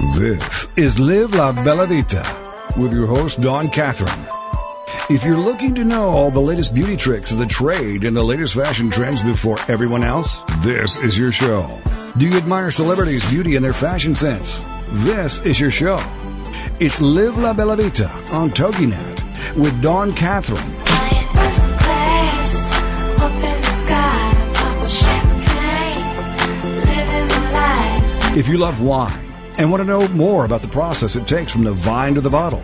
This is Live La Bella Vita with your host, Dawn Catherine. If you're looking to know all the latest beauty tricks of the trade and the latest fashion trends before everyone else, this is your show. Do you admire celebrities' beauty and their fashion sense? This is your show. It's Live La Bella Vita on TogiNet with Dawn Catherine. If you love wine and want to know more about the process it takes from the vine to the bottle,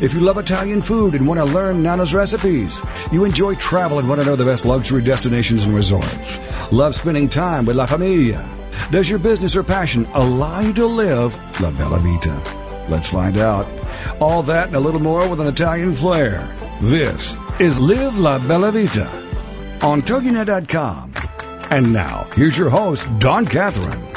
if you love Italian food and want to learn Nana's recipes, you enjoy travel and want to know the best luxury destinations and resorts, love spending time with La Familia, does your business or passion allow you to live La Bella Vita? Let's find out. All that and a little more with an Italian flair. This is Live La Bella Vita on TogiNet.com. And now, here's your host, Dawn Catherine.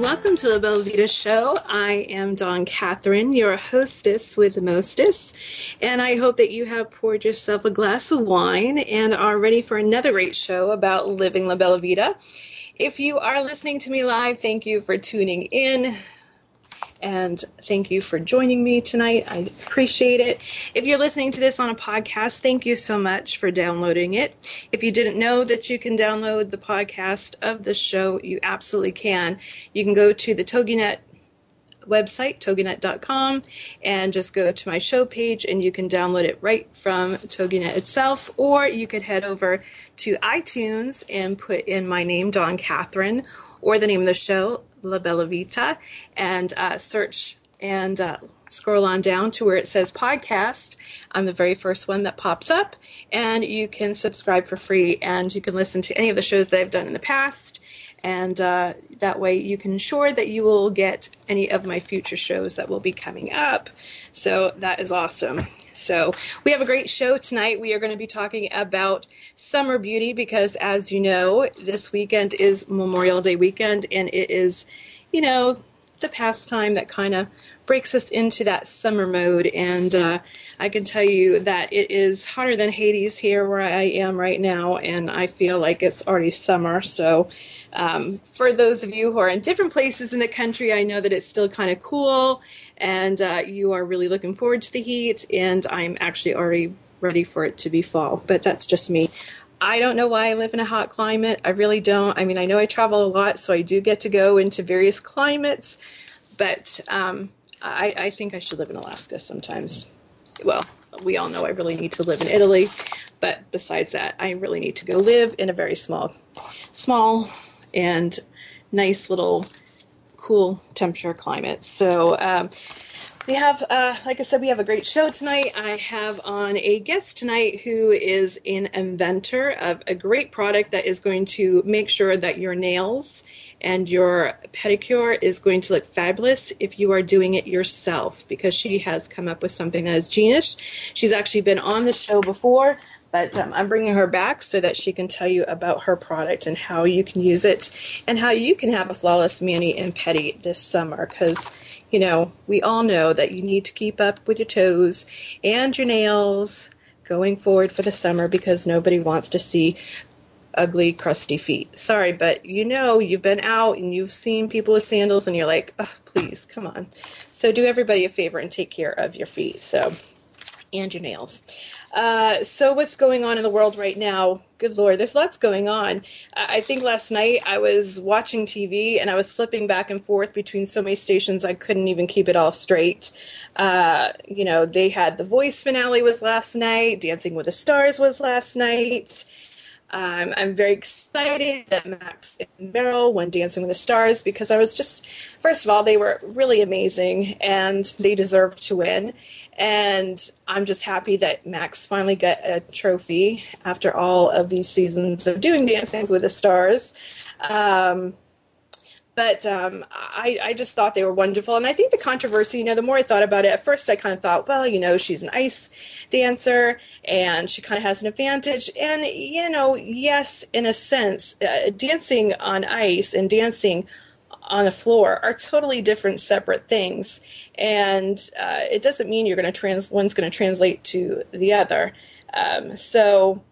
Welcome to the Bella Vita Show. I am Dawn Catherine, your hostess with the mostess, and I hope that you have poured yourself a glass of wine and are ready for another great show about living La Bella. If you are listening to me live, thank you for tuning in and thank you for joining me tonight. I appreciate it. If you're listening to this on a podcast, thank you so much for downloading it. If you didn't know that you can download the podcast of the show, you absolutely can. You can go to the TogiNet website, toginet.com, and just go to my show page and you can download it right from Toginet itself, or you could head over to iTunes and put in my name, Dawn Catherine, or the name of the show, La Bella Vita and uh, search and uh, scroll on down to where it says podcast. I'm the very first one that pops up, and you can subscribe for free and you can listen to any of the shows that I've done in the past. And uh, that way, you can ensure that you will get any of my future shows that will be coming up. So that is awesome. So, we have a great show tonight. We are going to be talking about summer beauty because, as you know, this weekend is Memorial Day weekend and it is, you know, the pastime that kind of breaks us into that summer mode. And uh, I can tell you that it is hotter than Hades here where I am right now, and I feel like it's already summer. So, um, for those of you who are in different places in the country, I know that it's still kind of cool and uh, you are really looking forward to the heat, and I'm actually already ready for it to be fall. But that's just me. I don't know why I live in a hot climate. I really don't. I mean, I know I travel a lot, so I do get to go into various climates, but um, I, I think I should live in Alaska sometimes. Well, we all know I really need to live in Italy, but besides that, I really need to go live in a very small, small and nice little cool temperature climate. So um, we have, uh, like I said, we have a great show tonight. I have on a guest tonight who is an inventor of a great product that is going to make sure that your nails and your pedicure is going to look fabulous if you are doing it yourself because she has come up with something that is genius. She's actually been on the show before. But um, I'm bringing her back so that she can tell you about her product and how you can use it and how you can have a flawless mani and pedi this summer. Because, you know, we all know that you need to keep up with your toes and your nails going forward for the summer because nobody wants to see ugly, crusty feet. Sorry, but you know, you've been out and you've seen people with sandals and you're like, oh, please, come on. So do everybody a favor and take care of your feet. So, and your nails. Uh, so what's going on in the world right now? Good lord, there's lots going on. I think last night I was watching TV and I was flipping back and forth between so many stations I couldn't even keep it all straight. Uh, you know, they had the Voice finale was last night, Dancing with the Stars was last night. Um, I'm very excited that Max and Meryl won Dancing with the Stars because I was just, first of all, they were really amazing and they deserved to win. And I'm just happy that Max finally got a trophy after all of these seasons of doing Dancing with the Stars. Um, but um, I, I, just thought they were wonderful. And I think the controversy, you know, the more I thought about it, at first I kind of thought, well, you know, she's an ice dancer and she kind of has an advantage. And, you know, yes, in a sense, uh, dancing on ice and dancing on the floor are totally different, separate things. And uh, it doesn't mean you're going to trans, one's going to translate to the other. Um, so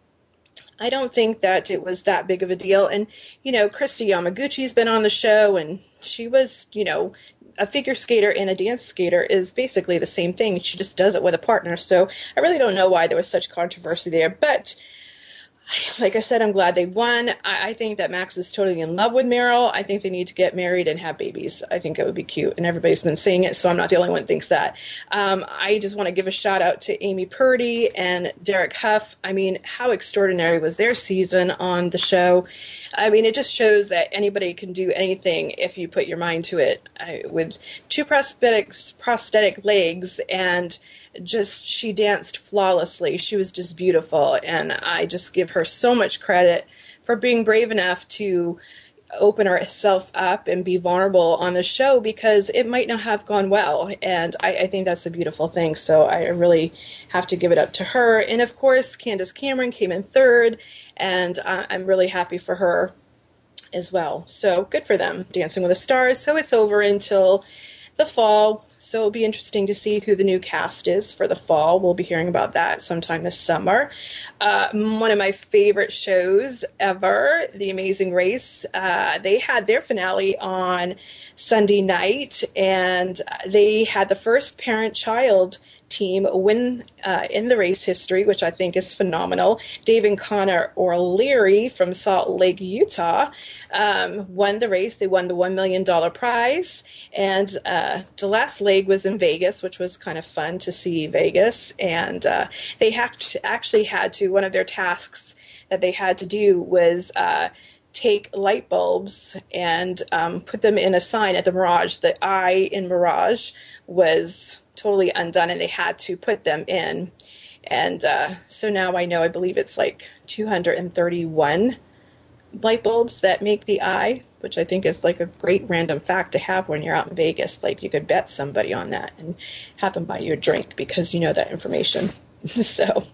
I don't think that it was that big of a deal. And, you know, Kristi Yamaguchi's been on the show and she was, you know, a figure skater and a dance skater is basically the same thing. She just does it with a partner. So I really don't know why there was such controversy there. But like I said, I'm glad they won. I, I, think that Max is totally in love with Meryl. I think they need to get married and have babies. I think it would be cute, and everybody's been saying it, so I'm not the only one that thinks that. Um, I just want to give a shout out to Amy Purdy and Derek Hough. I mean, how extraordinary was their season on the show? I mean, it just shows that anybody can do anything if you put your mind to it. I, with two prosthetic prosthetic legs and just she danced flawlessly. She was just beautiful, and I just give her so much credit for being brave enough to open herself up and be vulnerable on the show because it might not have gone well. And I, I, think that's a beautiful thing. So I really have to give it up to her. And of course, Candace Cameron came in third, and I'm really happy for her as well. So good for them, Dancing with the Stars. So it's over until the fall. So it'll be interesting to see who the new cast is for the fall. We'll be hearing about that sometime this summer. Uh, one of my favorite shows ever, The Amazing Race. Uh, they had their finale on Sunday night, and they had the first parent child team win uh, in the race history, which I think is phenomenal. Dave and Connor O'Leary from Salt Lake, Utah, um, won the race. They won the $1 million prize. And uh, the last leg was in Vegas, which was kind of fun to see Vegas. And uh, they actually had to, one of their tasks that they had to do was uh, take light bulbs and um, put them in a sign at the Mirage. The I in Mirage was totally undone and they had to put them in. And uh, so now I know, I believe it's like 231 light bulbs that make the eye, which I think is like a great random fact to have when you're out in Vegas. Like you could bet somebody on that and have them buy you a drink because you know that information. so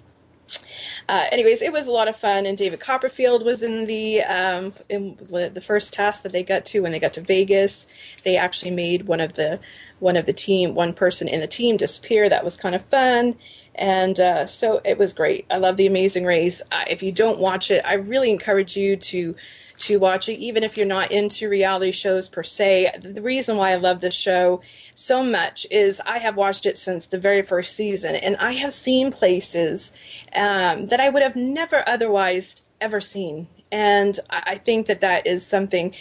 uh, anyways, it was a lot of fun, and David Copperfield was in the um, in the first task that they got to when they got to Vegas. They actually made one of the one of the team, one person in the team disappear. That was kind of fun. And uh, so it was great. I love The Amazing Race. Uh, if you don't watch it, I really encourage you to to watch it, even if you're not into reality shows per se. The reason why I love this show so much is I have watched it since the very first season, and I have seen places um, that I would have never otherwise ever seen. And I think that that is something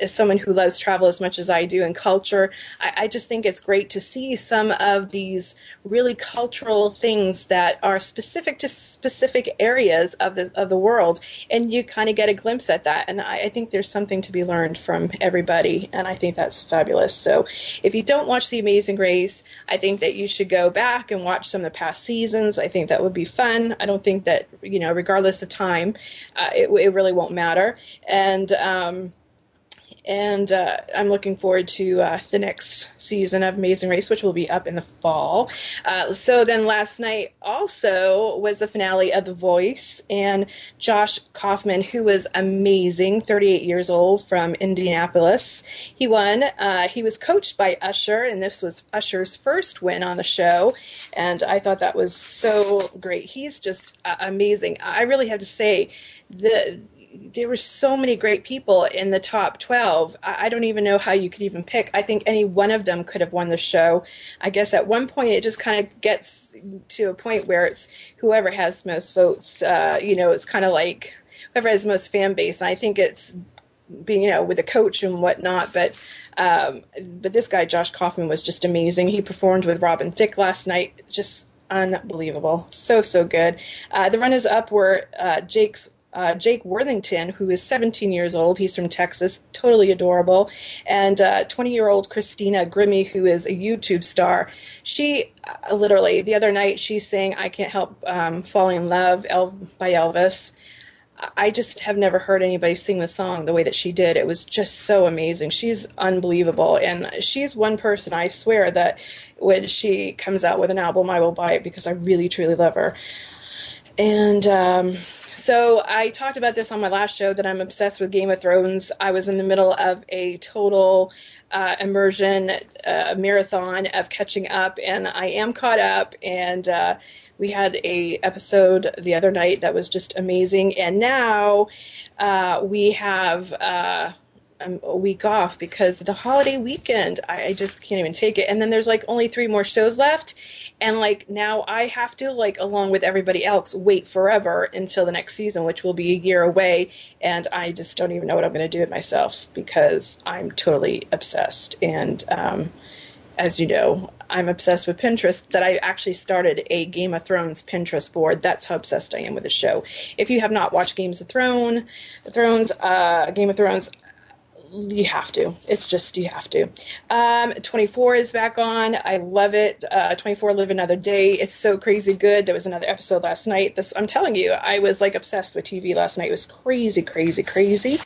as someone who loves travel as much as I do and culture, I, I, just think it's great to see some of these really cultural things that are specific to specific areas of the of the world, and you kind of get a glimpse at that. And I, I think there's something to be learned from everybody, and I think that's fabulous. So, if you don't watch The Amazing Race, I think that you should go back and watch some of the past seasons. I think that would be fun. I don't think that you know, regardless of time, uh, it, it really won't matter. And um, and uh, I'm looking forward to uh, the next season of Amazing Race, which will be up in the fall. Uh, so then last night also was the finale of The Voice, and Josh Kaufman, who was amazing, 38 years old from Indianapolis, he won. Uh, he was coached by Usher, and this was Usher's first win on the show, and I thought that was so great. He's just uh, amazing. I really have to say the there were so many great people in the top 12. I, don't even know how you could even pick. I think any one of them could have won the show. I guess at one point it just kind of gets to a point where it's whoever has most votes. Uh, you know, it's kind of like whoever has most fan base. And I think it's being, you know, with a coach and whatnot. But um, but this guy, Josh Kaufman, was just amazing. He performed with Robin Thicke last night. Just unbelievable. So, so good. Uh, the runners up were uh, Jake's uh, Jake Worthington, who is 17 years old. He's from Texas, totally adorable. And 20 uh, year old Christina Grimmie, who is a YouTube star. She uh, literally, the other night, she's saying, I Can't Help um, Falling in Love El- by Elvis. I just have never heard anybody sing the song the way that she did. It was just so amazing. She's unbelievable. And she's one person, I swear, that when she comes out with an album, I will buy it because I really, truly love her. And um, so I talked about this on my last show that I'm obsessed with Game of Thrones. I was in the middle of a total uh, immersion uh, marathon of catching up, and I am caught up. And uh, we had a episode the other night that was just amazing, and now uh, we have uh, um, a week off because the holiday weekend I, I, just can't even take it and then there's like only three more shows left and like now i have to like along with everybody else wait forever until the next season which will be a year away. And i just don't even know what i'm going to do with myself because i'm totally obsessed. And um, as you know i'm obsessed with pinterest that i actually started a game of thrones pinterest board. That's how obsessed i am with the show. If you have not watched games of thrones thrones uh, game of thrones you have to. It's just you have to. Um, 24 is back on. I love it. Uh, 24 Live Another Day. It's so crazy good. There was another episode last night. This I'm telling you, I was like obsessed with TV last night. It was crazy, crazy, crazy.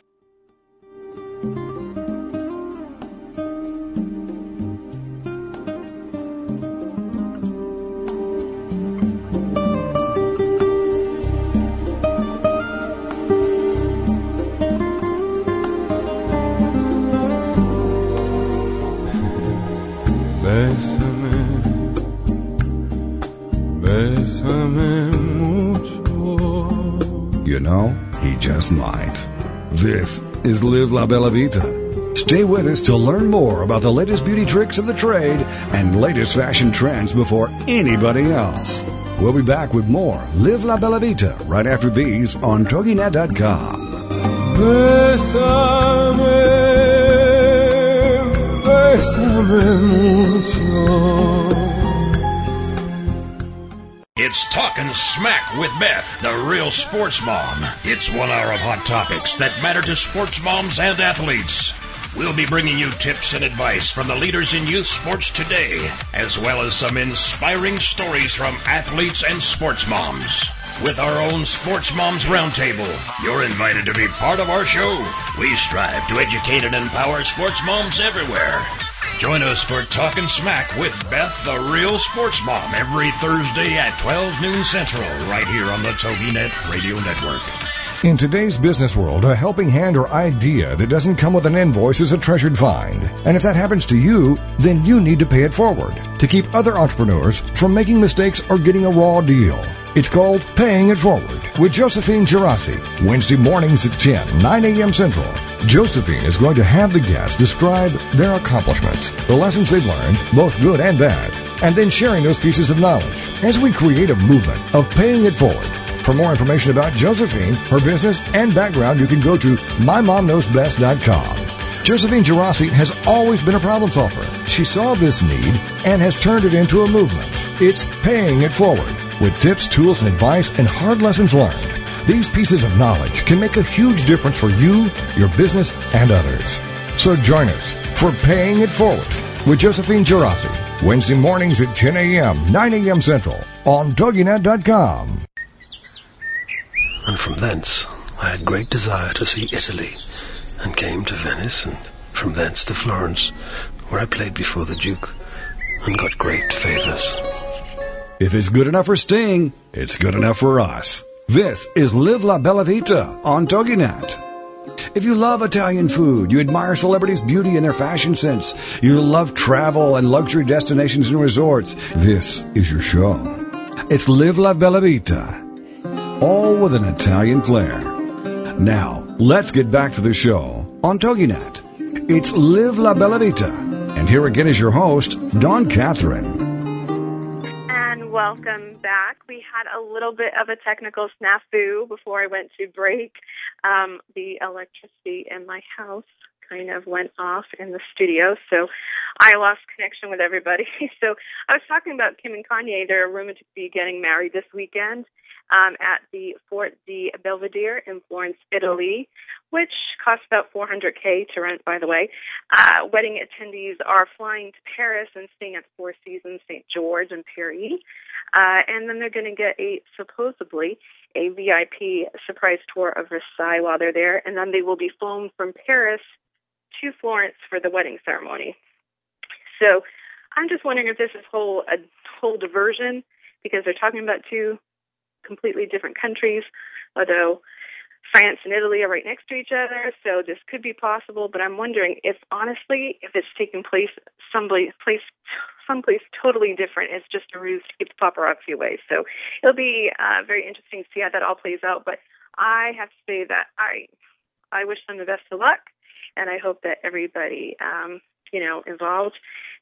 Live La Bella Vita. Stay with us to learn more about the latest beauty tricks of the trade and latest fashion trends before anybody else. We'll be back with more Live La Bella Vita right after these on TogiNet.com. Bésame, bésame mucho. Talking Smack with Beth, the real sports mom. It's one hour of hot topics that matter to sports moms and athletes. We'll be bringing you tips and advice from the leaders in youth sports today, as well as some inspiring stories from athletes and sports moms. With our own Sports Moms Roundtable, you're invited to be part of our show. We strive to educate and empower sports moms everywhere. Join us for Talking Smack with Beth, the real sports mom, every Thursday at 12 noon Central, right here on the TogiNet Radio Network. In today's business world, a helping hand or idea that doesn't come with an invoice is a treasured find. And if that happens to you, then you need to pay it forward to keep other entrepreneurs from making mistakes or getting a raw deal. It's called Paying It Forward with Josephine Girassi, Wednesday mornings at 10, 9 a.m. Central. Josephine is going to have the guests describe their accomplishments, the lessons they've learned, both good and bad, and then sharing those pieces of knowledge as we create a movement of paying it forward. For more information about Josephine, her business, and background, you can go to mymomknowsbest.com. Josephine Girassi has always been a problem solver. She saw this need and has turned it into a movement. It's paying it forward with tips, tools, and advice and hard lessons learned. These pieces of knowledge can make a huge difference for you, your business, and others. So join us for Paying It Forward with Josephine Girassi, Wednesday mornings at 10 a.m., 9 a.m. Central on TogiNet.com. And from thence I had great desire to see Italy, and came to Venice, and from thence to Florence, where I played before the Duke, and got great favors. If it's good enough for Sting, it's good enough for us. This is Live La Bella Vita on TogiNet. If you love Italian food, you admire celebrities' beauty and their fashion sense, you love travel and luxury destinations and resorts, this is your show. It's Live La Bella Vita, all with an Italian flair. Now, let's get back to the show on TogiNet. It's Live La Bella Vita, and here again is your host, Dawn Catherine welcome back. We had a little bit of a technical snafu before I went to break. Um, the electricity in my house kind of went off in the studio, so I lost connection with everybody. so I was talking about Kim and Kanye. They're rumored to be getting married this weekend um, at the Fort de Belvedere in Florence, Italy which costs about 400k to rent, by the way. Uh, wedding attendees are flying to Paris and staying at Four Seasons, St. George, and Paris. Uh, and then they're going to get a supposedly a VIP surprise tour of Versailles while they're there, and then they will be flown from Paris to Florence for the wedding ceremony. So I'm just wondering if this is whole a whole diversion because they're talking about two completely different countries, although France and Italy are right next to each other, so this could be possible. But I'm wondering if, honestly, if it's taking place someplace, place, someplace totally different. It's just a ruse to keep the paparazzi away. So it'll be uh, very interesting to see how that all plays out. But I have to say that I, I wish them the best of luck, and I hope that everybody, um, you know, involved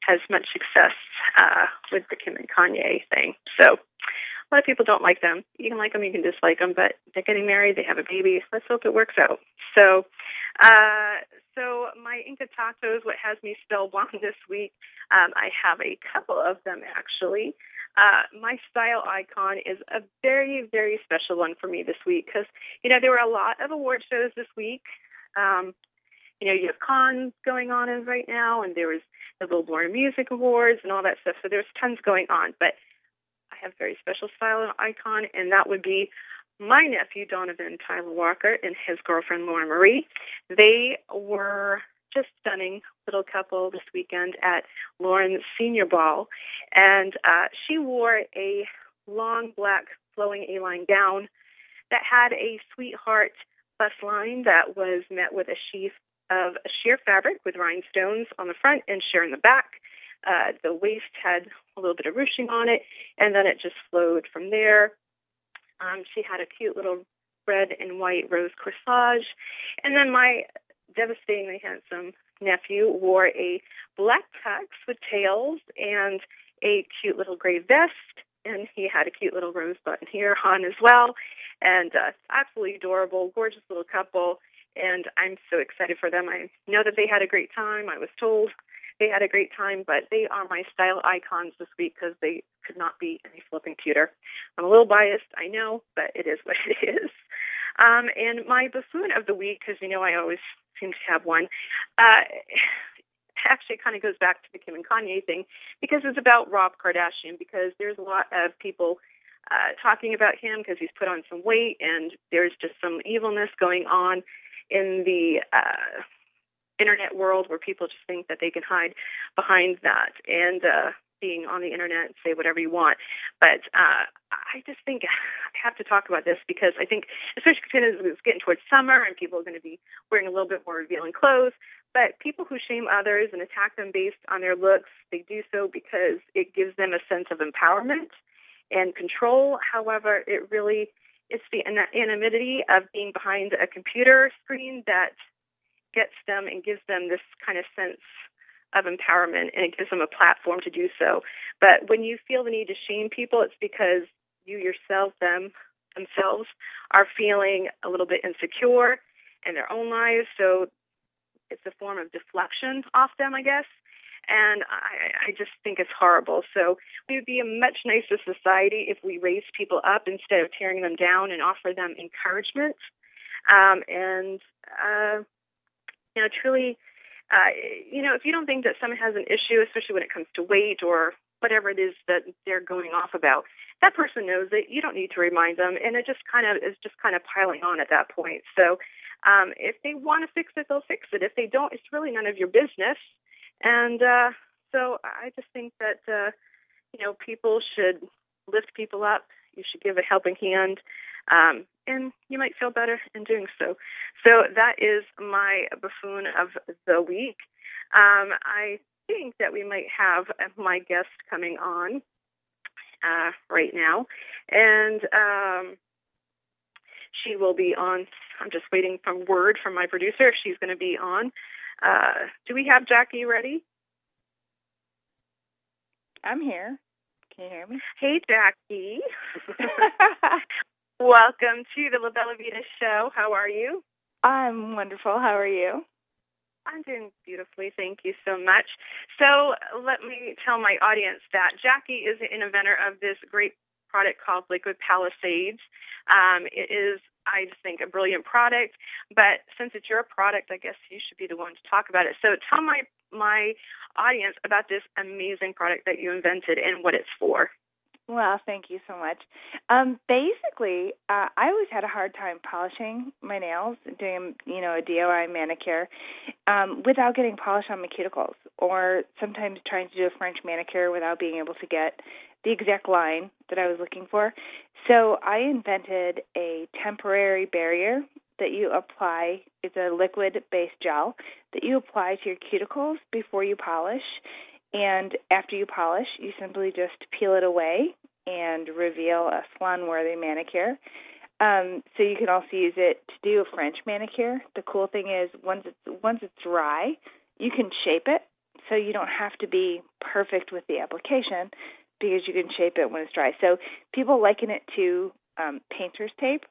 has much success uh, with the Kim and Kanye thing. So a lot of people don't like them. You can like them, you can dislike them, but they're getting married, they have a baby. Let's hope it works out. So, uh, so my Inca tacos, what has me spellbound this week? Um, I have a couple of them actually. Uh, my style icon is a very, very special one for me this week because, you know, there were a lot of award shows this week. Um, you know, you have Cannes going on right now, and there was the Billboard Music Awards and all that stuff. So there's tons going on. But I have a very special style icon, and that would be my nephew Donovan Tyler Walker and his girlfriend Lauren Marie. They were just stunning little couple this weekend at Lauren's senior ball, and uh, she wore a long black flowing A-line gown that had a sweetheart bust line that was met with a sheath of a sheer fabric with rhinestones on the front and sheer in the back. Uh, the waist had a little bit of ruching on it, and then it just flowed from there. Um, she had a cute little red and white rose corsage, and then my devastatingly handsome nephew wore a black tux with tails and a cute little gray vest, and he had a cute little rose button here on as well, and uh, absolutely adorable, gorgeous little couple. And I'm so excited for them. I know that they had a great time. I was told they had a great time, but they are my style icons this week because they could not be any flipping cuter. I'm a little biased, I know, but it is what it is. Um, and my buffoon of the week, because you know I always seem to have one, uh, actually it kind of goes back to the Kim and Kanye thing because it's about Rob Kardashian because there's a lot of people uh, talking about him because he's put on some weight and there's just some evilness going on in the uh, internet world where people just think that they can hide behind that and uh, being on the internet and say whatever you want. But uh, I just think I have to talk about this because I think, especially because it's getting towards summer and people are going to be wearing a little bit more revealing clothes. But people who shame others and attack them based on their looks, they do so because it gives them a sense of empowerment and control. However, it really it's the anonymity of being behind a computer screen that gets them and gives them this kind of sense of empowerment and it gives them a platform to do so. But when you feel the need to shame people, it's because you yourself, them themselves, are feeling a little bit insecure in their own lives. So it's a form of deflection off them, I guess. And I, I just think it's horrible. So we would be a much nicer society if we raised people up instead of tearing them down and offer them encouragement. Um, and uh, you know, truly, uh, you know, if you don't think that someone has an issue, especially when it comes to weight or whatever it is that they're going off about, that person knows it. You don't need to remind them, and it just kind of is just kind of piling on at that point. So, um, if they want to fix it, they'll fix it. If they don't, it's really none of your business. And uh, so, I just think that uh, you know people should lift people up. You should give a helping hand. Um, and you might feel better in doing so. So that is my buffoon of the week. Um, I think that we might have my guest coming on uh, right now, and um, she will be on. I'm just waiting for word from my producer if she's going to be on. Uh, do we have Jackie ready? I'm here. Can you hear me? Hey, Jackie. Welcome to the La Bella Vita show. How are you? I'm wonderful. How are you? I'm doing beautifully. Thank you so much. So, let me tell my audience that Jackie is an inventor of this great product called Liquid Palisades. Um, it is, I just think, a brilliant product. But since it's your product, I guess you should be the one to talk about it. So, tell my my audience about this amazing product that you invented and what it's for. Well, thank you so much. Um, basically, uh, I always had a hard time polishing my nails, doing you know a DIY manicure, um, without getting polish on my cuticles, or sometimes trying to do a French manicure without being able to get the exact line that I was looking for. So I invented a temporary barrier that you apply. It's a liquid based gel that you apply to your cuticles before you polish. And after you polish, you simply just peel it away and reveal a salon worthy manicure. Um, so you can also use it to do a French manicure. The cool thing is once it's once it's dry, you can shape it so you don't have to be perfect with the application because you can shape it when it's dry. So people liken it to um, painter's tape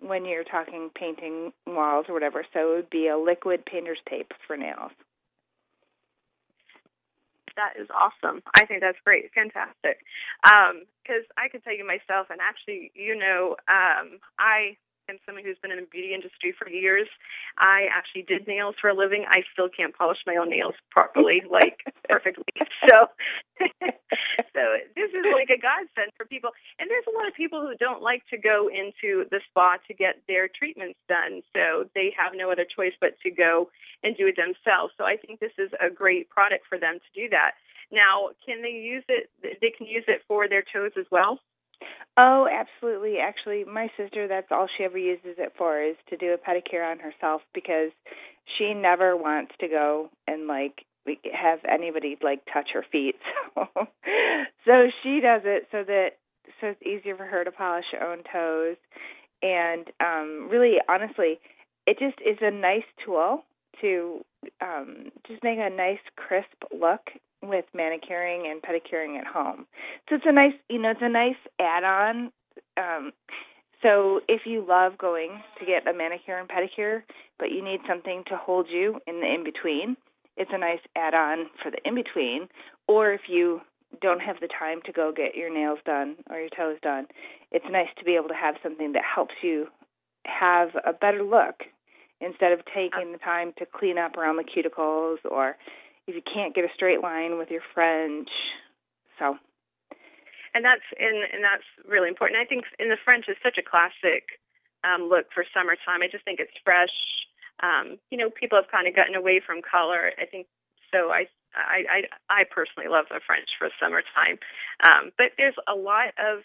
when you're talking painting walls or whatever. So it would be a liquid painter's tape for nails. That is awesome. I think that's great. Fantastic. Because um, I can tell you myself, and actually, you know, um, I someone who's been in the beauty industry for years. I actually did nails for a living. I still can't polish my own nails properly, like perfectly. So, so this is like a godsend for people. And there's a lot of people who don't like to go into the spa to get their treatments done. So they have no other choice but to go and do it themselves. So I think this is a great product for them to do that. Now, can they use it? They can use it for their toes as well. Oh, absolutely. Actually, my sister, that's all she ever uses it for is to do a pedicure on herself because she never wants to go and like have anybody like touch her feet. So, so she does it so that so it's easier for her to polish her own toes. And um really honestly, it just is a nice tool to um just make a nice crisp look with manicuring and pedicuring at home. So it's a nice, you know, it's a nice add-on. Um, so if you love going to get a manicure and pedicure, but you need something to hold you in the in between, it's a nice add-on for the in between. Or if you don't have the time to go get your nails done or your toes done, it's nice to be able to have something that helps you have a better look instead of taking the time to clean up around the cuticles or if you can't get a straight line with your French. So and that's and and that's really important. I think in the French is such a classic um, look for summertime. I just think it's fresh. Um, you know, people have kind of gotten away from color. I think so. I I I, I personally love the French for summertime, um, but there's a lot of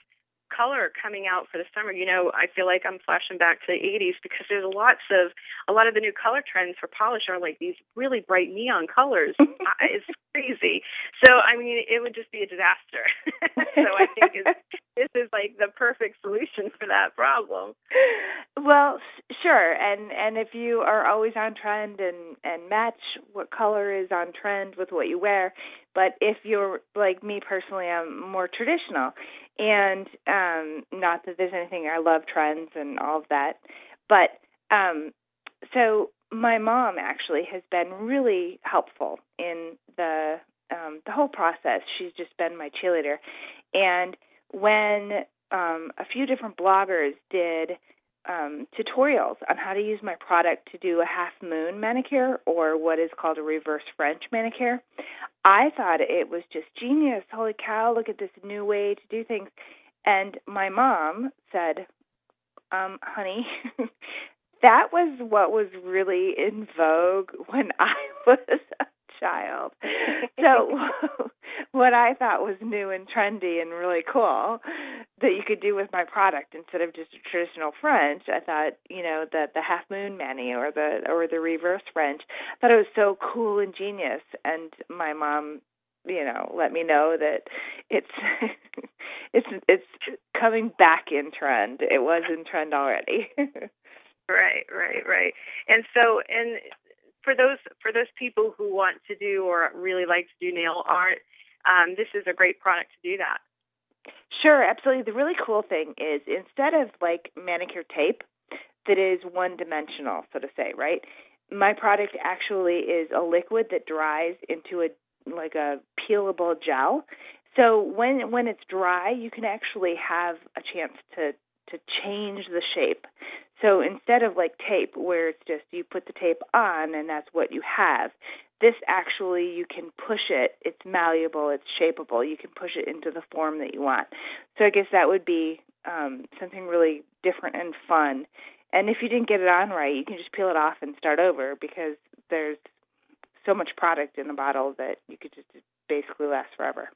color coming out for the summer. You know, I feel like I'm flashing back to the 80s because there's lots of a lot of the new color trends for polish are like these really bright neon colors. it's crazy. So I mean, it would just be a disaster. so I think it's, this is like the perfect solution for that problem. Well, sure. And and if you are always on trend and and match what color is on trend with what you wear, but if you're like me personally, I'm more traditional. And um not that there's anything I love trends and all of that. But um so my mom actually has been really helpful in the um the whole process. She's just been my cheerleader. And when um a few different bloggers did um, tutorials on how to use my product to do a half moon manicure or what is called a reverse French manicure. I thought it was just genius. Holy cow, look at this new way to do things. And my mom said, um, honey, that was what was really in vogue when I was child. So what I thought was new and trendy and really cool that you could do with my product instead of just a traditional French, I thought, you know, the the half moon mani or the or the reverse French. I thought it was so cool and genius and my mom you know let me know that it's it's it's coming back in trend it was in trend already right right right and so and for those for those people who want to do or really like to do nail art, um, this is a great product to do that. Sure, absolutely. The really cool thing is instead of like manicure tape that is one dimensional, so to say, right? My product actually is a liquid that dries into a like a peelable gel. So when when it's dry, you can actually have a chance to to change the shape. So instead of like tape, where it's just you put the tape on and that's what you have, this actually you can push it. It's malleable, it's shapeable. You can push it into the form that you want. So I guess that would be um, something really different and fun. And if you didn't get it on right, you can just peel it off and start over because there's so much product in the bottle that you could just basically last forever.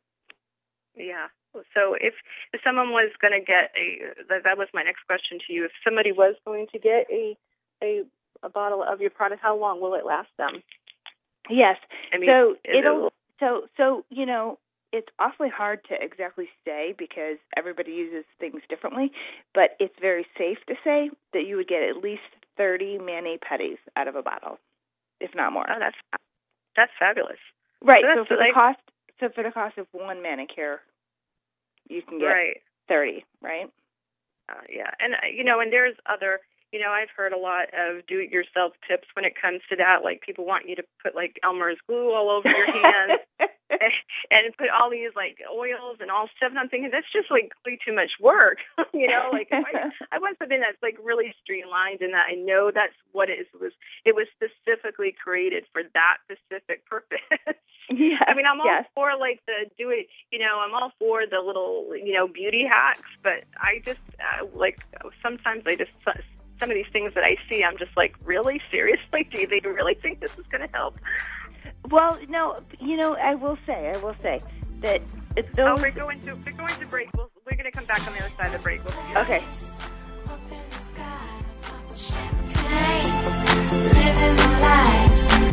Yeah. So if if someone was going to get a that, that was my next question to you. If somebody was going to get a a a bottle of your product, how long will it last them? Yes. I mean, so it'll so so you know it's awfully hard to exactly say because everybody uses things differently, but it's very safe to say that you would get at least 30 mani pedis out of a bottle, if not more. Oh, that's that's fabulous. right. so So for the cost so for the cost of one manicure, you can get Right. 30, right? Uh, yeah, and uh, you know, and there's other. You know, I've heard a lot of do-it-yourself tips when it comes to that. Like people want you to put like Elmer's glue all over your hands and put all these like oils and all stuff. And I'm thinking that's just like way too much work. you know, like I, I want something that's like really streamlined and that I know that's what it is. It was it was specifically created for that specific purpose. yeah. I mean, I'm all yes. for like the do it. You know, I'm all for the little you know beauty hacks, but I just uh, like sometimes I just some of these things that I see, I'm just like, really, seriously, do they really think this is going to help? Well, no, you know, I will say, I will say that it, Oh, we're going to we're going to break. We'll, we're going to come back on the other side of the break. We'll see. Okay.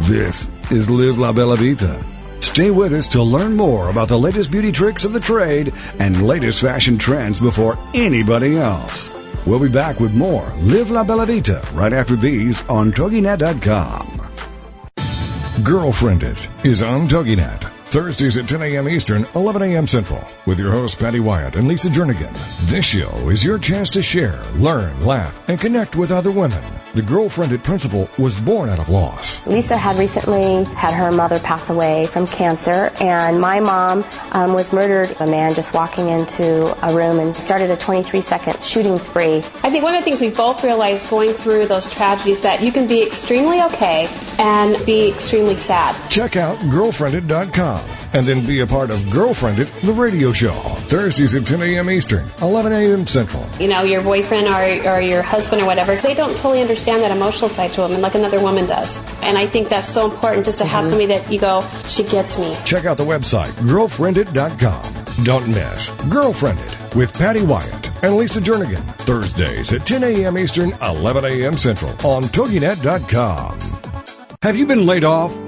This is Live La Bella Vita. Stay with us to learn more about the latest beauty tricks of the trade and latest fashion trends before anybody else. We'll be back with more Live La Bella Vita right after these on TogiNet.com. Girlfriended is on TogiNet. Thursdays at 10 a.m. Eastern, 11 a.m. Central, with your hosts Patty Wyatt and Lisa Jernigan. This show is your chance to share, learn, laugh, and connect with other women. The Girlfriended principle was born out of loss. Lisa had recently had her mother pass away from cancer, and my mom um, was murdered. A man just walking into a room and started a 23 second shooting spree. I think one of the things we both realized going through those tragedies that you can be extremely okay and be extremely sad. Check out girlfriended.com and then be a part of Girlfriended, the radio show. Thursdays at 10 a.m. Eastern, 11 a.m. Central. You know, your boyfriend or, or your husband or whatever, they don't totally understand that emotional side to women like another woman does. And I think that's so important just to have mm-hmm. somebody that you go, she gets me. Check out the website, girlfriended.com. Don't miss Girlfriended with Patty Wyatt and Lisa Jernigan. Thursdays at 10 a.m. Eastern, 11 a.m. Central on TogiNet.com. Have you been laid off,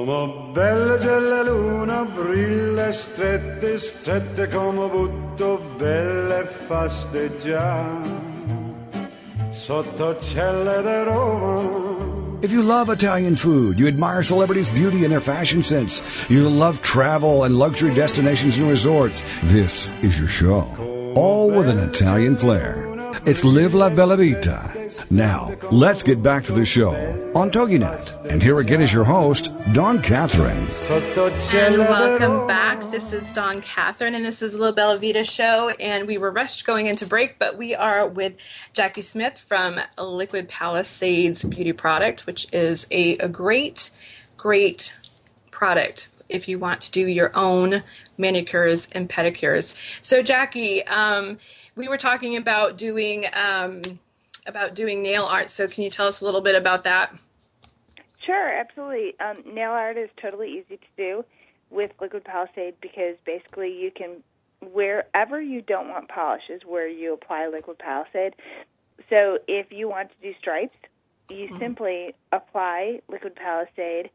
Come bella c'è luna, brilla strette, strette come butto, belle fasteggiare. Sotto celle Roma. If you love Italian food, you admire celebrities' beauty and their fashion sense, you love travel and luxury destinations and resorts, this is your show. All with an Italian flair. It's Live La Bella Vita. Now, let's get back to the show on TogiNet. And here again is your host, Dawn Catherine. And welcome back. This is Dawn Catherine, and this is La Bella Vita Show. And we were rushed going into break, but we are with Jackie Smith from Liquid Palisades Beauty Product, which is a, a great, great product if you want to do your own manicures and pedicures. So, Jackie, um, we were talking about doing um, about doing nail art. So, can you tell us a little bit about that? Sure, absolutely. Um, nail art is totally easy to do with Liquid Palisade because basically you can wherever you don't want polish is where you apply Liquid Palisade. So if you want to do stripes, you simply apply Liquid Palisade.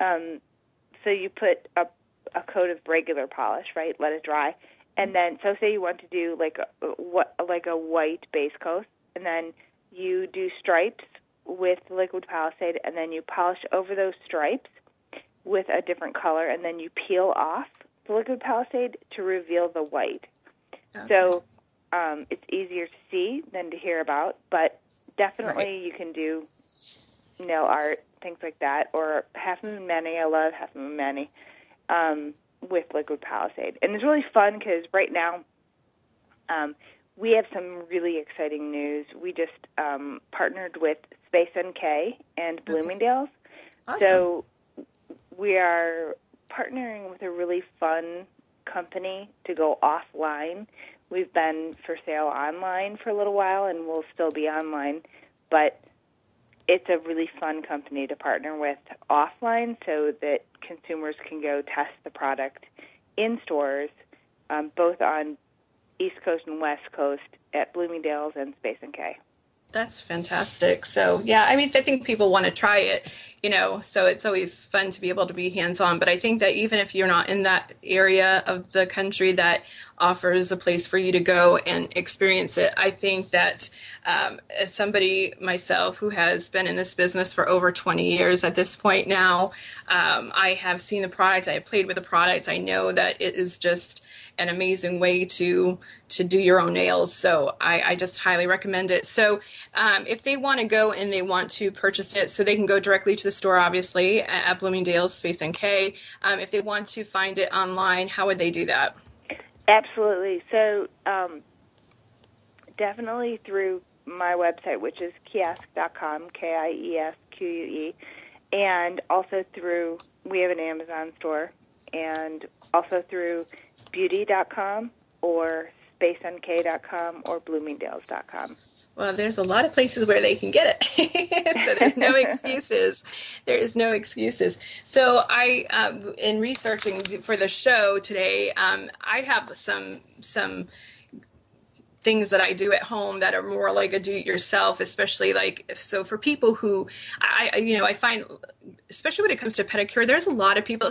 Um, so you put a, a coat of regular polish, right? Let it dry, and then so say you want to do like a what like a white base coat, and then you do stripes with liquid palisade, and then you polish over those stripes with a different color, and then you peel off the liquid palisade to reveal the white. Okay. So um, it's easier to see than to hear about, but definitely right. you can do nail art, things like that, or Half Moon many. I love Half Moon many. um, with liquid palisade, and it's really fun because right now um, we have some really exciting news. We just um, partnered with Space NK and Bloomingdale's, awesome. so we are partnering with a really fun company to go offline. We've been for sale online for a little while and we'll still be online, but it's a really fun company to partner with offline so that consumers can go test the product in stores, um, both on East Coast and West Coast at Bloomingdale's and Space NK. That's fantastic. So, yeah, I mean, I think people want to try it, you know, so it's always fun to be able to be hands on. But I think that even if you're not in that area of the country that offers a place for you to go and experience it, I think that um, as somebody myself who has been in this business for over 20 years at this point now, um, I have seen the product, I have played with the product, I know that it is just an amazing way to to do your own nails. So I, I just highly recommend it. So um, if they want to go and they want to purchase it, so they can go directly to the store, obviously at Bloomingdale's Space NK. Um, if they want to find it online, how would they do that? Absolutely. So um, definitely through my website, which is kiesque.com, K I E S Q U E, and also through we have an Amazon store, and also through beauty.com or spacenk.com or bloomingdales.com. Well, there's a lot of places where they can get it, so there's no excuses. There is no excuses. So I, um, in researching for the show today, um, I have some some things that I do at home that are more like a do-it-yourself, especially like so for people who I you know I find especially when it comes to pedicure, there's a lot of people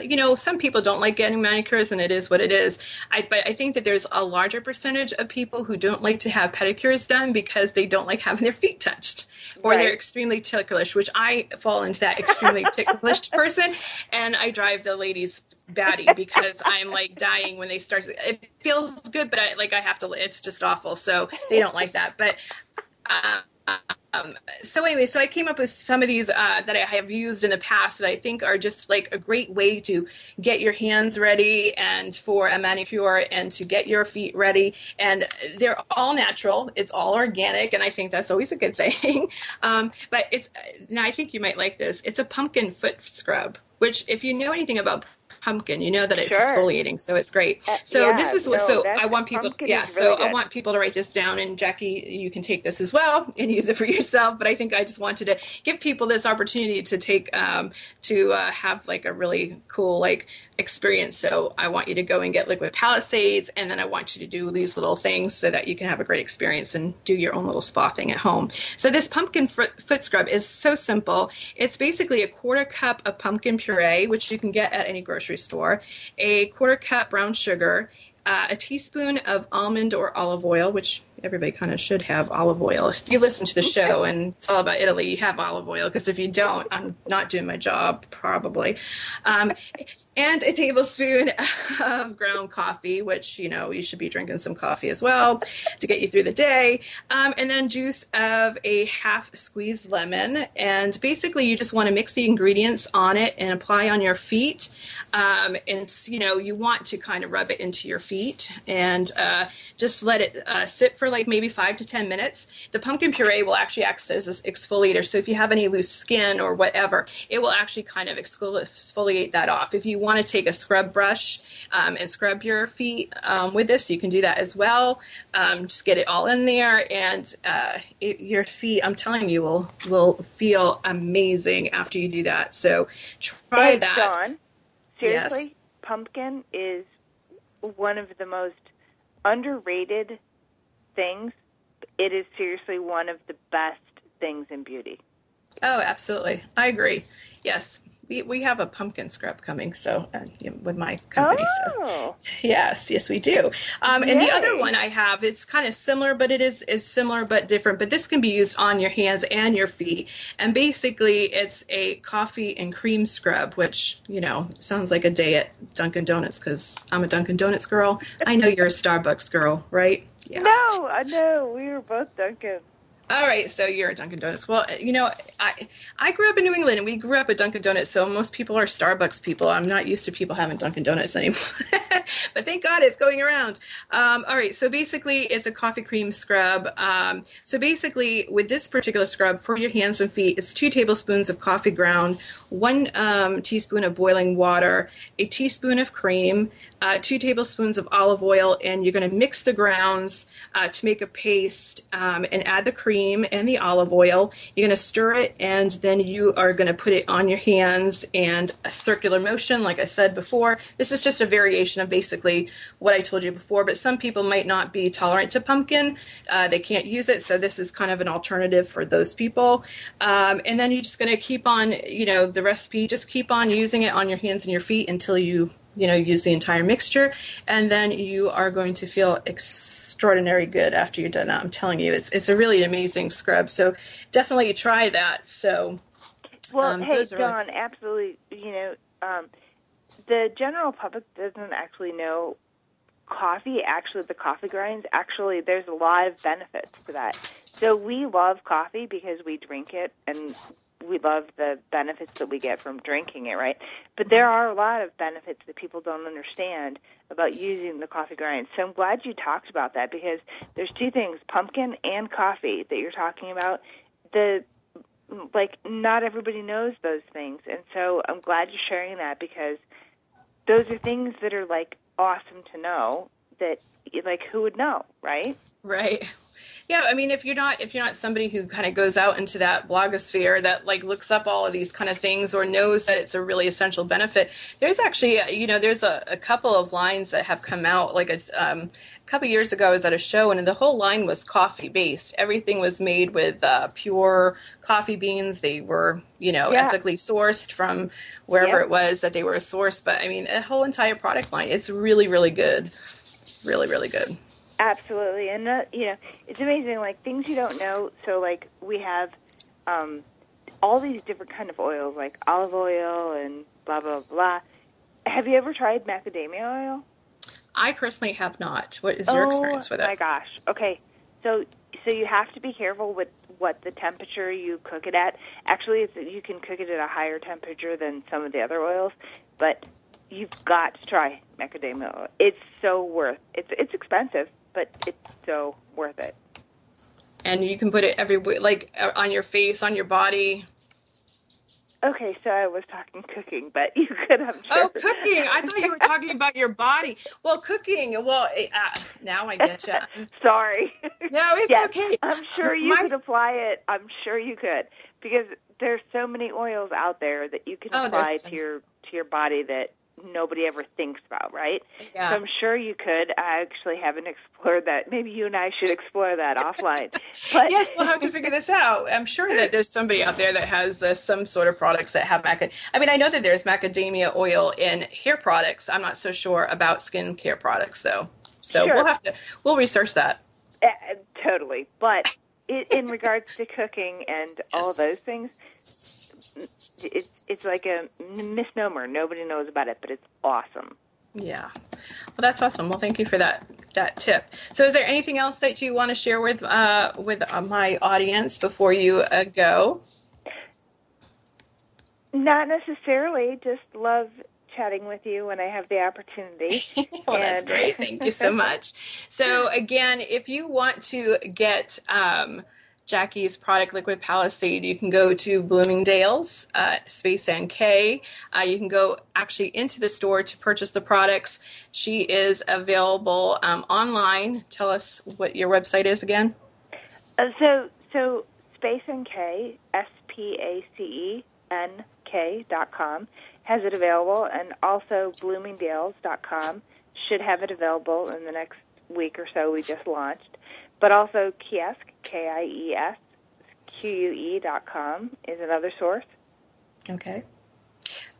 you know some people don't like getting manicures and it is what it is. I but I think that there's a larger percentage of people who don't like to have pedicures done because they don't like having their feet touched or right. they're extremely ticklish, which I fall into that extremely ticklish person and I drive the ladies batty because I'm like dying when they start. It feels good, but I like I have to. It's just awful. So they don't like that. But um, so anyway, so I came up with some of these uh, that I have used in the past that I think are just like a great way to get your hands ready and for a manicure and to get your feet ready. And they're all natural. It's all organic, and I think that's always a good thing. um, but it's now I think you might like this. It's a pumpkin foot scrub, which if you know anything about pumpkin. You know that it's sure. exfoliating, so it's great. Uh, so yeah, this is what. No, so I want people. Yeah. Really so good. I want people to write this down, and Jackie, you can take this as well and use it for yourself. But I think I just wanted to give people this opportunity to take um, to uh, have like a really cool like experience. So I want you to go and get liquid palisades, and then I want you to do these little things so that you can have a great experience and do your own little spa thing at home. So this pumpkin foot scrub is so simple. It's basically a quarter cup of pumpkin puree, which you can get at any grocery store, a quarter cup brown sugar, uh, a teaspoon of almond or olive oil, which everybody kind of should have olive oil. If you listen to the show and it's all about Italy, you have olive oil because if you don't, I'm not doing my job probably. Um, and a tablespoon of ground coffee, which you know you should be drinking some coffee as well to get you through the day. Um, and then juice of a half squeezed lemon. And basically, you just want to mix the ingredients on it and apply on your feet. Um, and you know you want to kind of rub it into your feet and uh, just let it uh, sit for like maybe five to ten minutes. The pumpkin puree will actually act as an exfoliator. So if you have any loose skin or whatever, it will actually kind of exfoliate that off. If you want to take a scrub brush um, and scrub your feet um, with this, you can do that as well. Um, just get it all in there, and uh, it, your feet, I'm telling you, will will feel amazing after you do that. So try that. Dawn, seriously, yes. pumpkin is one of the most underrated things. It is seriously one of the best things in beauty. Oh, absolutely. I agree. Yes we, we have a pumpkin scrub coming, so uh, with my company. Oh. So yes, yes, we do. Um, and the other one I have, it's kind of similar, but it is is similar but different. But this can be used on your hands and your feet. And basically, it's a coffee and cream scrub, which you know sounds like a day at Dunkin' Donuts because I'm a Dunkin' Donuts girl. I know you're a Starbucks girl, right? Yeah. No, I know. we were both Dunkin'. All right, so you're a Dunkin' Donuts. Well, you know, I I grew up in New England, and we grew up at Dunkin' Donuts. So most people are Starbucks people. I'm not used to people having Dunkin' Donuts anymore. but thank God it's going around. Um, all right, so basically, it's a coffee cream scrub. Um, so basically, with this particular scrub for your hands and feet, it's two tablespoons of coffee ground, one um, teaspoon of boiling water, a teaspoon of cream, uh, two tablespoons of olive oil, and you're going to mix the grounds uh, to make a paste um, and add the cream and the olive oil. You're going to stir it, and then you are going to put it on your hands and a circular motion, like I said before. This is just a variation of basically what I told you before, but some people might not be tolerant to pumpkin. Uh, they can't use it, so this is kind of an alternative for those people. Um, and then you're just going to keep on, you know, the recipe, just keep on using it on your hands and your feet until you you know use the entire mixture and then you are going to feel extraordinary good after you're done that i'm telling you it's it's a really amazing scrub so definitely try that so Well, um, hey, are really- absolutely. You know, um, the general public doesn't actually know coffee. Actually, the coffee grinds. Actually, there's a lot of benefits to that. So we love coffee because we drink it, and we love the benefits that we get from drinking it, right? But there are a lot of benefits that people don't understand about using the coffee grind. So I'm glad you talked about that because there's two things, pumpkin and coffee that you're talking about. The like not everybody knows those things and so i'm glad you're sharing that because those are things that are like awesome to know that like who would know right Right. Yeah, I mean if you're not if you're not somebody who kind of goes out into that blogosphere that like looks up all of these kind of things or knows that it's a really essential benefit, there's actually you know there's a, a couple of lines that have come out like a, um, a couple years ago I was at a show and the whole line was coffee based. Everything was made with uh, pure coffee beans. They were you know Yeah. ethically sourced from wherever it was that they were sourced. But I mean, a whole entire product line. It's really really good, really really good. Absolutely and uh, you know it's amazing like things you don't know so like we have um all these different kind of oils like olive oil and blah blah blah have you ever tried macadamia oil I personally have not. What is your oh, experience with it? Oh my gosh. Okay. So so you have to be careful with what the temperature you cook it at. Actually, it's, you can cook it at a higher temperature than some of the other oils, but you've got to try macadamia oil. It's so worth. It's it's expensive, but it's so worth it. And you can put it everywhere, like uh, on your face, on your body. Okay, so I was talking cooking, but you could have. Oh, cooking! I thought you were talking about your body. Well, cooking. Well, eh, uh, now I get you. Sorry. No, it's Yes, okay. I'm sure you My- could apply it. I'm sure you could because there's so many oils out there that you can Oh, apply to your to your body that nobody ever thinks about, right? Yeah. So I'm sure you could. I actually haven't explored that. Maybe you and I should explore that offline. But yes, we'll have to figure this out. I'm sure that there's somebody out there that has uh, some sort of products that have maca. I mean, I know that there's macadamia oil in hair products. I'm not so sure about skin care products, though. So Sure. we'll have to we'll research that. Uh, totally. But i in regards to cooking and all those things, it's it's like a misnomer. Nobody knows about it, but it's awesome. Yeah. Well, that's awesome. Well, thank you for that that tip. So, is there anything else that you want to share with uh, with uh, my audience before you uh, go? Not necessarily. Just love chatting with you when I have the opportunity. well, that's great. Thank you so much. So, again, if you want to get um, Jackie's product, Liquid Palisade, you can go to Bloomingdale's, uh, Space NK. Uh, you can go actually into the store to purchase the products. She is available um, online. Tell us what your website is again. Uh, so, so Space NK, S P A C E N K dot com has it available, and also Bloomingdale's dot com should have it available in the next week or so. We just launched, but also Kiesque, K I E S Q U E dot com is another source. Okay.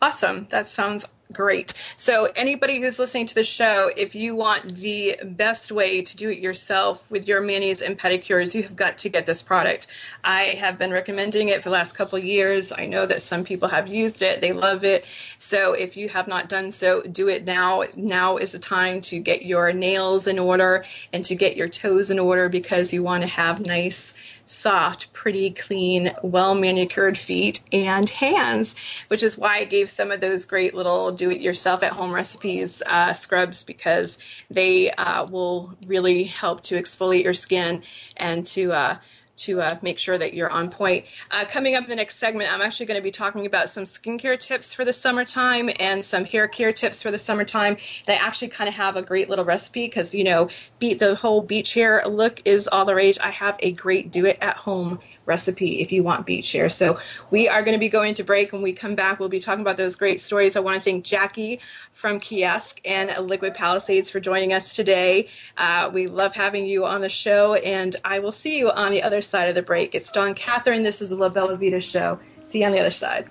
Awesome. That sounds great. So, anybody who's listening to the show, if you want the best way to do it yourself with your manis and pedicures, you have got to get this product. I have been recommending it for the last couple years. I know that some people have used it, they love it. So, if you have not done so, do it now. Now is the time to get your nails in order and to get your toes in order because you want to have nice soft, pretty, clean, well manicured feet and hands, which is why I gave some of those great little do it yourself at home recipes uh, scrubs because they uh, will really help to exfoliate your skin and to uh, to uh, make sure that you're on point. Uh, coming up in the next segment, I'm actually going to be talking about some skincare tips for the summertime and some hair care tips for the summertime. And I actually kind of have a great little recipe because, you know, beat the whole beach hair look is all the rage. I have a great do it at home recipe if you want beach hair. So we are going to be going to break. When we come back, we'll be talking about those great stories. I want to thank Jackie from Kiesque and Liquid Palisades for joining us today. Uh, we love having you on the show, and I will see you on the other side of the break. It's Dawn Catherine. This is the La Bella Vita show. See you on the other side.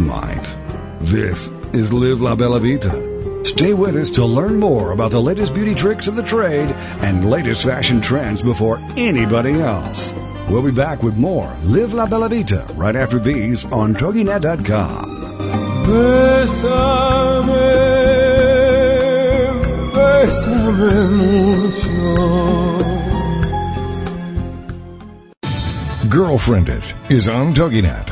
Might. This is Live La Bella Vita. Stay with us to learn more about the latest beauty tricks of the trade and latest fashion trends before anybody else. We'll be back with more Live La Bella Vita right after these on TogiNet.com. Bésame, bésame mucho. Girlfriended is on TogiNet.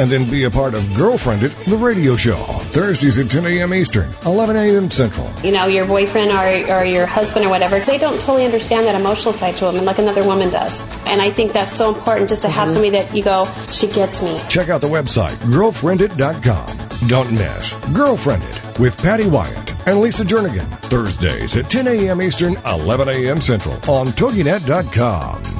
and then be a part of Girlfriended, the radio show. Thursdays at 10 a.m. Eastern, 11 a.m. Central. You know, your boyfriend or, or your husband or whatever, they don't totally understand that emotional side to women like another woman does. And I think that's so important just to have mm-hmm. somebody that you go, she gets me. Check out the website, girlfriended.com. Don't miss Girlfriended with Patty Wyatt and Lisa Jernigan. Thursdays at 10 a.m. Eastern, 11 a.m. Central on TogiNet.com.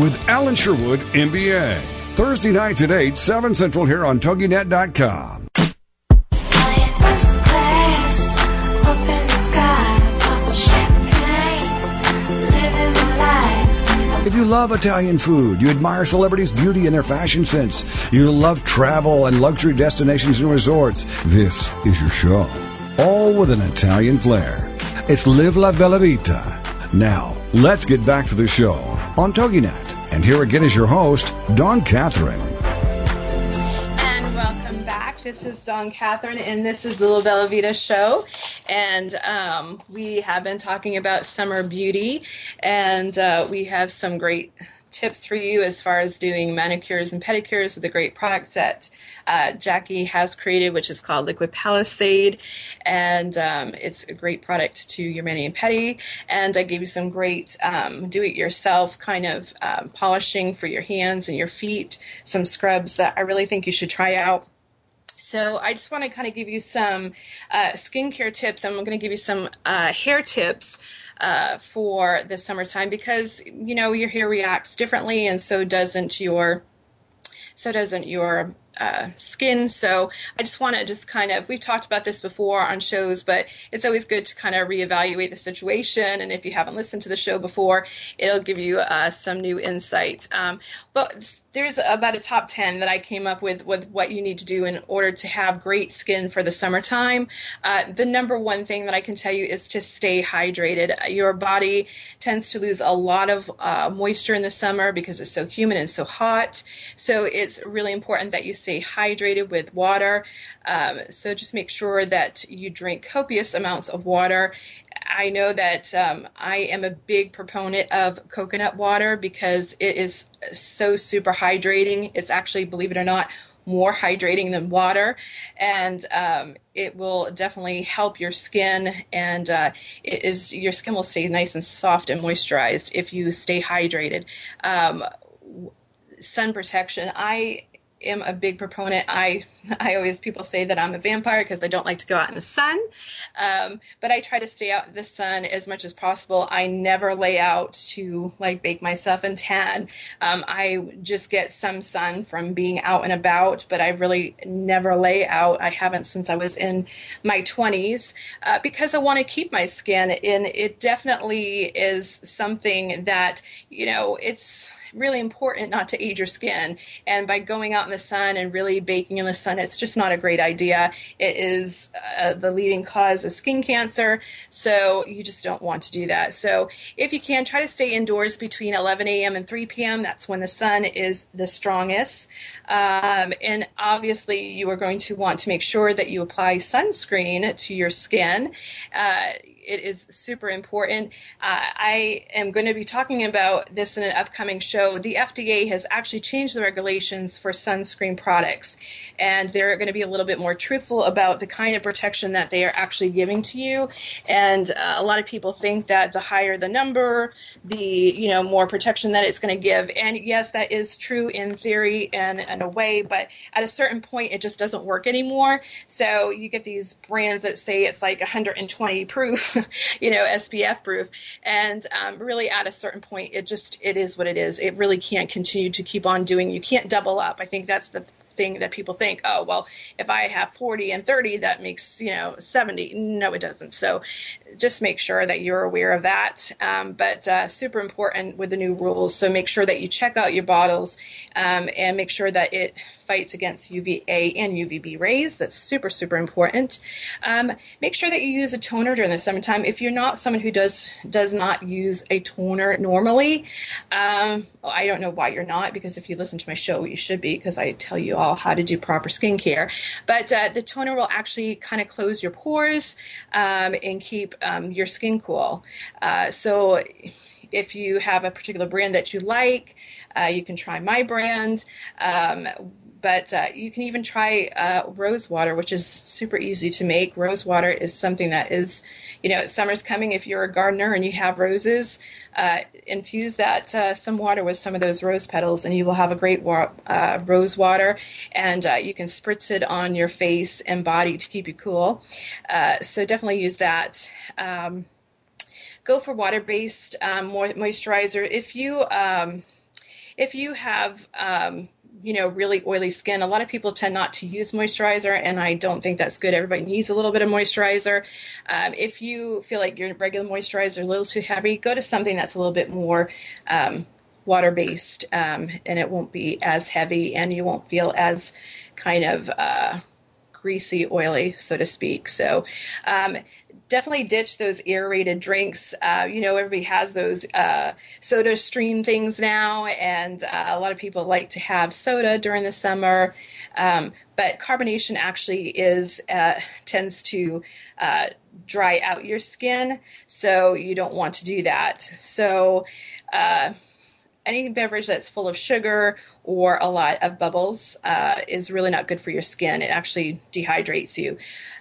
with Alan Sherwood, MBA. Thursday nights at 8, 7 Central here on TogiNet.com. If you love Italian food, you admire celebrities' beauty and their fashion sense, you love travel and luxury destinations and resorts, this is your show. All with an Italian flair. It's Live La Bella Vita. Now, let's get back to the show on TogiNet. And here again is your host, Dawn Catherine. And welcome back. This is Dawn Catherine, and this is the La Bella Vita show. And um, we have been talking about summer beauty, and uh, we have some great tips for you as far as doing manicures and pedicures with a great product that uh, Jackie has created, which is called Liquid Palisade, and um, it's a great product to your mani and pedi. And I gave you some great um, do-it-yourself kind of um, polishing for your hands and your feet, some scrubs that I really think you should try out. So I just want to kind of give you some uh, skincare tips. I'm going to give you some uh, hair tips uh, for the summertime because you know your hair reacts differently, and so doesn't your so doesn't your uh, skin. So I just want to just kind of, we've talked about this before on shows, but it's always good to kind of reevaluate the situation. And if you haven't listened to the show before, it'll give you uh, some new insight. Um, but there's about a top 10 that I came up with with what you need to do in order to have great skin for the summertime. Uh, the number one thing that I can tell you is to stay hydrated. Your body tends to lose a lot of uh, moisture in the summer because it's so humid and so hot. So it's really important that you stay hydrated with water. Um, so just make sure that you drink copious amounts of water. I know that um, I am a big proponent of coconut water because it is so super hydrating. It's actually, believe it or not, more hydrating than water, and um, it will definitely help your skin. And uh, it is your skin will stay nice and soft and moisturized if you stay hydrated. Um, sun protection. I am a big proponent. I I always people say that I'm a vampire because I don't like to go out in the sun, um, but I try to stay out the sun as much as possible. I never lay out to like bake myself and tan. Um, I just get some sun from being out and about, but I really never lay out. I haven't since I was in my 20s uh, because I want to keep my skin. And it definitely is something that you know it's really important not to age your skin. And by going out in the sun and really baking in the sun, it's just not a great idea. It is uh, the leading cause of skin cancer. So you just don't want to do that. So if you can, try to stay indoors between 11 a.m. and 3 p.m. That's when the sun is the strongest. Um, and obviously, you are going to want to make sure that you apply sunscreen to your skin. Uh, it is super important. Uh, I am going to be talking about this in an upcoming show. The FDA has actually changed the regulations for sunscreen products, and they're going to be a little bit more truthful about the kind of protection that they are actually giving to you. And uh, a lot of people think that the higher the number, the you know more protection that it's going to give. And yes, that is true in theory and in a way, but at a certain point, it just doesn't work anymore. So you get these brands that say it's like 120 proof you know, SPF proof. And um, really, at a certain point, it just it is what it is. It really can't continue to keep on doing. You can't double up. I think that's the thing that people think, oh, well, if I have 40 and 30, that makes, you know, 70. No, it doesn't. So just make sure that you're aware of that. Um, but uh, super important with the new rules. So make sure that you check out your bottles um, and make sure that it fights against UVA and UVB rays. That's super, super important. Um, make sure that you use a toner during the summertime. If you're not someone who does does not use a toner normally, um, I don't know why you're not because if you listen to my show, you should be because I tell you all how to do proper skincare. But uh, the toner will actually kind of close your pores um, and keep um, your skin cool. Uh, so if you have a particular brand that you like, uh, you can try my brand. Um, but uh, you can even try uh, rose water, which is super easy to make. Rose water is something that is, you know, summer's coming. If you're a gardener and you have roses, uh, infuse that uh, some water with some of those rose petals, and you will have a great wa- uh, rose water. And uh, you can spritz it on your face and body to keep you cool. so definitely use that. Um, go for water-based um, moisturizer if you um, if you have um, you know, really oily skin. A lot of people tend not to use moisturizer, and I don't think that's good. Everybody needs a little bit of moisturizer. Um, if you feel like your regular moisturizer is a little too heavy, go to something that's a little bit more um, water based, um, and it won't be as heavy, and you won't feel as kind of uh, greasy, oily, so to speak. So, um, definitely ditch those aerated drinks. Uh, you know, everybody has those uh, soda stream things now, and uh, a lot of people like to have soda during the summer. Um, but carbonation actually is uh, tends to uh, dry out your skin, so you don't want to do that. So uh, any beverage that's full of sugar or a lot of bubbles uh, is really not good for your skin. It actually dehydrates you.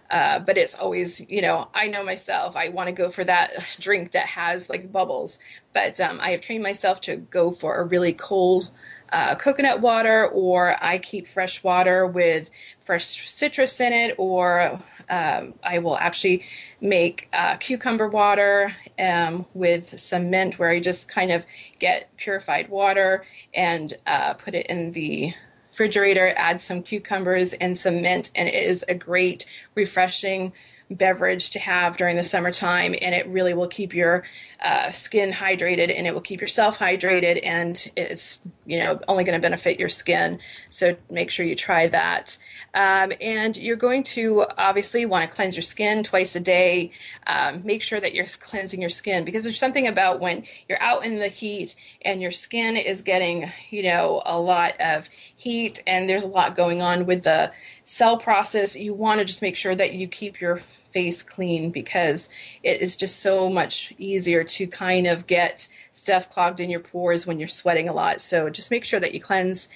Uh, but it's always, you know, I know myself, I want to go for that drink that has like bubbles. But um, I have trained myself to go for a really cold uh, coconut water, or I keep fresh water with fresh citrus in it, or um, I will actually make uh, cucumber water um, with some mint, where I just kind of get purified water and uh, put it in the refrigerator, add some cucumbers and some mint, and it is a great, refreshing beverage to have during the summertime, and it really will keep your uh, skin hydrated and it will keep yourself hydrated, and it's you know only going to benefit your skin. So make sure you try that. Um, and you're going to obviously want to cleanse your skin twice a day. Um, make sure that you're cleansing your skin because there's something about when you're out in the heat and your skin is getting you know a lot of heat and there's a lot going on with the cell process. You want to just make sure that you keep your face clean because it is just so much easier to kind of get stuff clogged in your pores when you're sweating a lot. So just make sure that you cleanse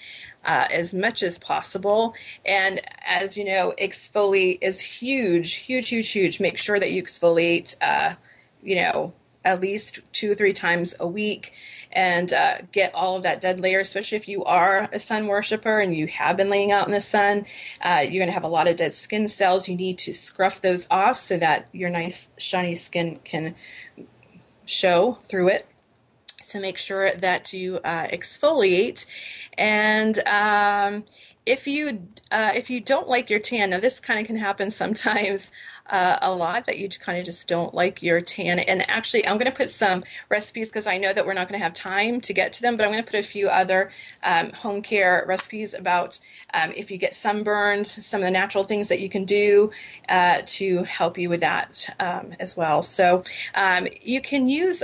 uh, as much as possible. And as you know, exfoliate is huge, huge, huge, huge. Make sure that you exfoliate, uh, you know, at least two or three times a week and uh, get all of that dead layer, especially if you are a sun worshiper and you have been laying out in the sun. Uh, you're going to have a lot of dead skin cells. You need to scruff those off so that your nice, shiny skin can show through it. So make sure that you uh, exfoliate. And um, if you uh, if you don't like your tan, now this kind of can happen sometimes uh, a lot that you kind of just don't like your tan. And actually, I'm going to put some recipes because I know that we're not going to have time to get to them, but I'm going to put a few other um, home care recipes about um, if you get sunburns, some of the natural things that you can do uh, to help you with that um, as well. So um, you can use.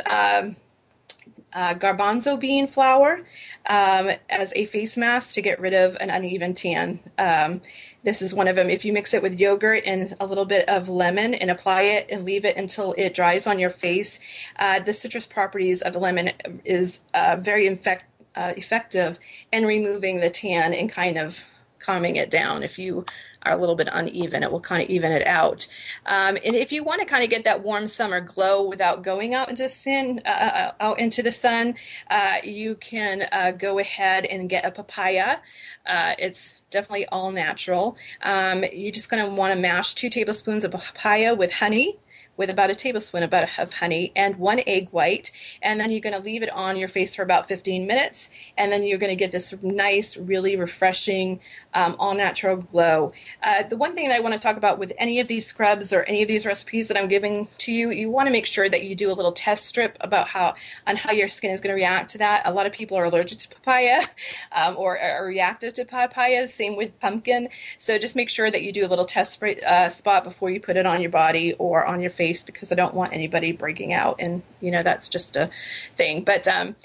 Uh, garbanzo bean flour um, as a face mask to get rid of an uneven tan. Um, this is one of them. If you mix it with yogurt and a little bit of lemon and apply it and leave it until it dries on your face, uh, the citrus properties of the lemon is uh, very infect, uh, effective in removing the tan and kind of calming it down. If you are a little bit uneven. It will kind of even it out. Um, and if you want to kind of get that warm summer glow without going out into sun, uh, uh, out into the sun, uh, you can uh, go ahead and get a papaya. Uh, it's definitely all natural. Um, you're just going to want to mash two tablespoons of papaya with honey with about a tablespoon of honey and one egg white. And then you're going to leave it on your face for about 15 minutes. And then you're going to get this nice, really refreshing, um, all natural glow. Uh, the one thing that I want to talk about with any of these scrubs or any of these recipes that I'm giving to you, you want to make sure that you do a little test strip about how on how your skin is going to react to that. A lot of people are allergic to papaya um, or are reactive to papaya. Same with pumpkin. So just make sure that you do a little test uh, spot before you put it on your body or on your face because I don't want anybody breaking out, and you know that's just a thing. But um,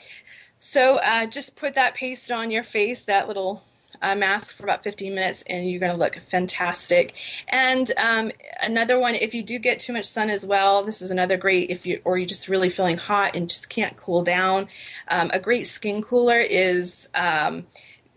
so uh, just put that paste on your face, that little uh, mask for about 15 minutes and you're going to look fantastic. And um, another one, if you do get too much sun as well, this is another great if you or you're just really feeling hot and just can't cool down. Um, a great skin cooler is. Um,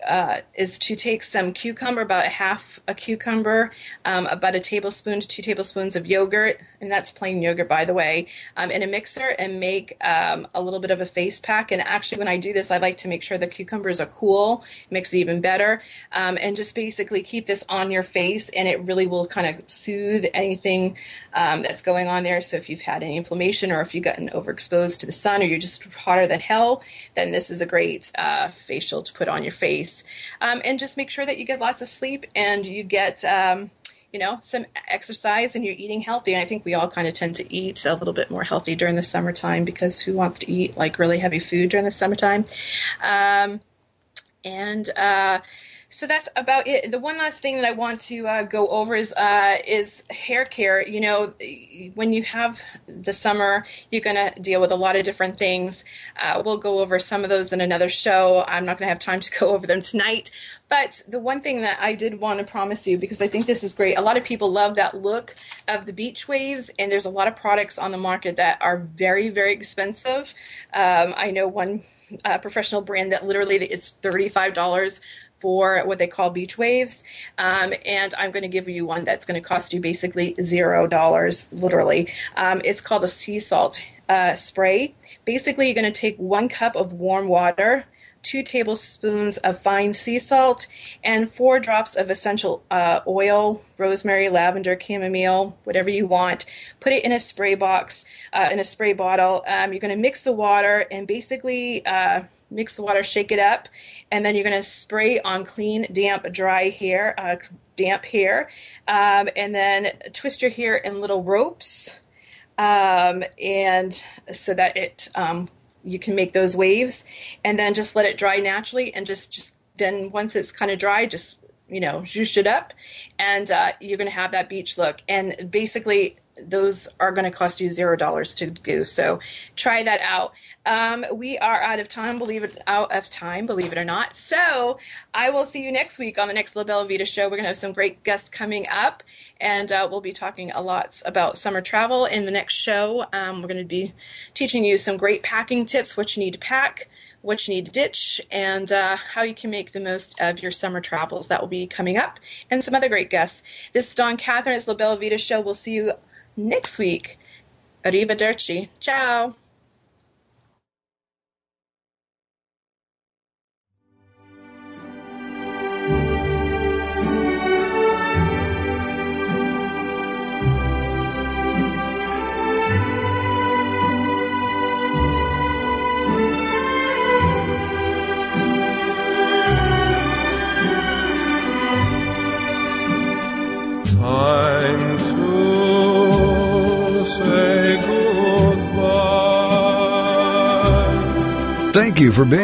uh, is to take some cucumber, about half a cucumber, um, about a tablespoon to two tablespoons of yogurt, and that's plain yogurt, by the way, um, in a mixer and make um, a little bit of a face pack. And actually, when I do this, I like to make sure the cucumbers are cool, makes it even better, um, and just basically keep this on your face, and it really will kind of soothe anything um, that's going on there. So if you've had any inflammation or if you've gotten overexposed to the sun or you're just hotter than hell, then this is a great uh, facial to put on your face Um, and just make sure that you get lots of sleep and you get, um, you know, some exercise and you're eating healthy. And I think we all kind of tend to eat a little bit more healthy during the summertime because who wants to eat like really heavy food during the summertime? Um, and uh, so that's about it. The one last thing that I want to uh, go over is uh, is hair care. You know, when you have the summer, you're going to deal with a lot of different things. Uh, we'll go over some of those in another show. I'm not going to have time to go over them tonight. But the one thing that I did want to promise you, because I think this is great, a lot of people love that look of the beach waves, and there's a lot of products on the market that are very, very expensive. Um, I know one uh, professional brand that literally it's $35 for what they call beach waves. Um, and I'm going to give you one that's going to cost you basically zero dollars, literally. Um, it's called a sea salt uh, spray. Basically, you're going to take one cup of warm water. Two tablespoons of fine sea salt and four drops of essential uh, oil, rosemary, lavender, chamomile, whatever you want. Put it in a spray box, uh, in a spray bottle. Um, you're going to mix the water and basically uh, mix the water, shake it up, and then you're going to spray on clean, damp, dry hair, uh, damp hair, um, and then twist your hair in little ropes, um, and so that it um, you can make those waves, and then just let it dry naturally, and just just then once it's kind of dry, just you know zhoosh it up, and uh, you're going to have that beach look, and basically those are going to cost you zero dollars to do. So try that out. Um, we are out of time, believe it out of time, believe it or not. So I will see you next week on the next La Bella Vita show. We're going to have some great guests coming up, and uh, we'll be talking a lot about summer travel in the next show. Um, we're going to be teaching you some great packing tips, what you need to pack. What you need to ditch, and uh, how you can make the most of your summer travels. That will be coming up, and some other great guests. This is Dawn Catherine. It's La Bella Vita Show. We'll see you next week. Arrivederci. Ciao. Thank you for being